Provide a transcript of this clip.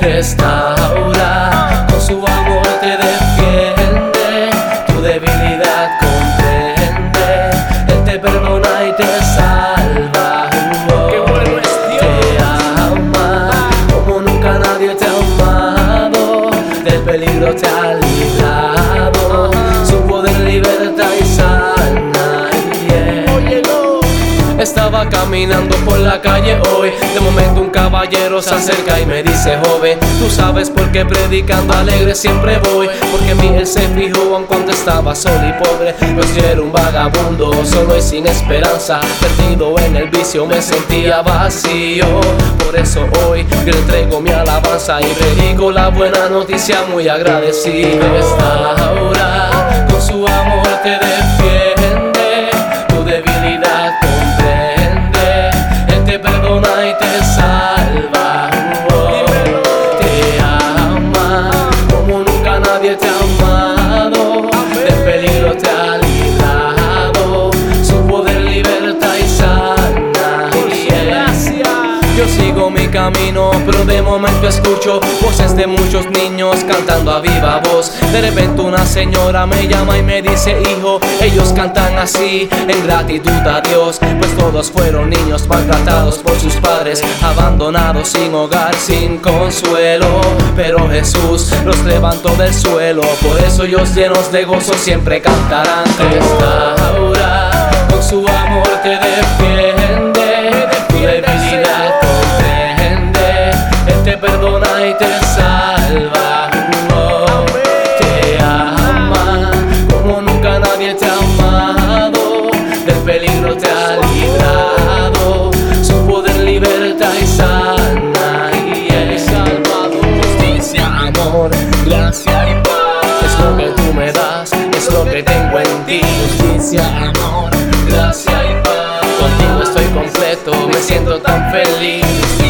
restaura, con su amor te defiende, tu debilidad comprende, Él te perdona y te salva. Qué bueno es Dios. Te ama como nunca nadie te ha amado, del peligro te ha Caminando por la calle hoy. De momento un caballero se acerca y me dice Joven, tú sabes por qué predicando alegre siempre voy. Porque en mí él se fijó aun cuando estaba solo y pobre. Pues yo era un vagabundo, solo y sin esperanza. Perdido en el vicio me sentía vacío. Por eso hoy le traigo mi alabanza Y predico la buena noticia muy agradecido Restaura, con su amor te defiende nadie te ha amado Del peligro te ha librado Su poder liberta y sana Yeah. Gracias. Yo sigo mi camino, pero de momento escucho voces de muchos niños cantando a viva voz. De repente una señora me llama y me dice, hijo, ellos cantan así en gratitud a Dios, pues todos fueron niños maltratados por sus padres, abandonados sin hogar, sin consuelo. Pero Jesús los levantó del suelo, por eso ellos llenos de gozo siempre cantarán. Restaura, con su amor te defiende, tu debilidad comprende, Él te perdona y te salva. Te ama como nunca nadie te ha lo que tú me das, es lo que tengo en ti. Justicia, amor, gracia y paz. Contigo estoy completo, me siento tan feliz.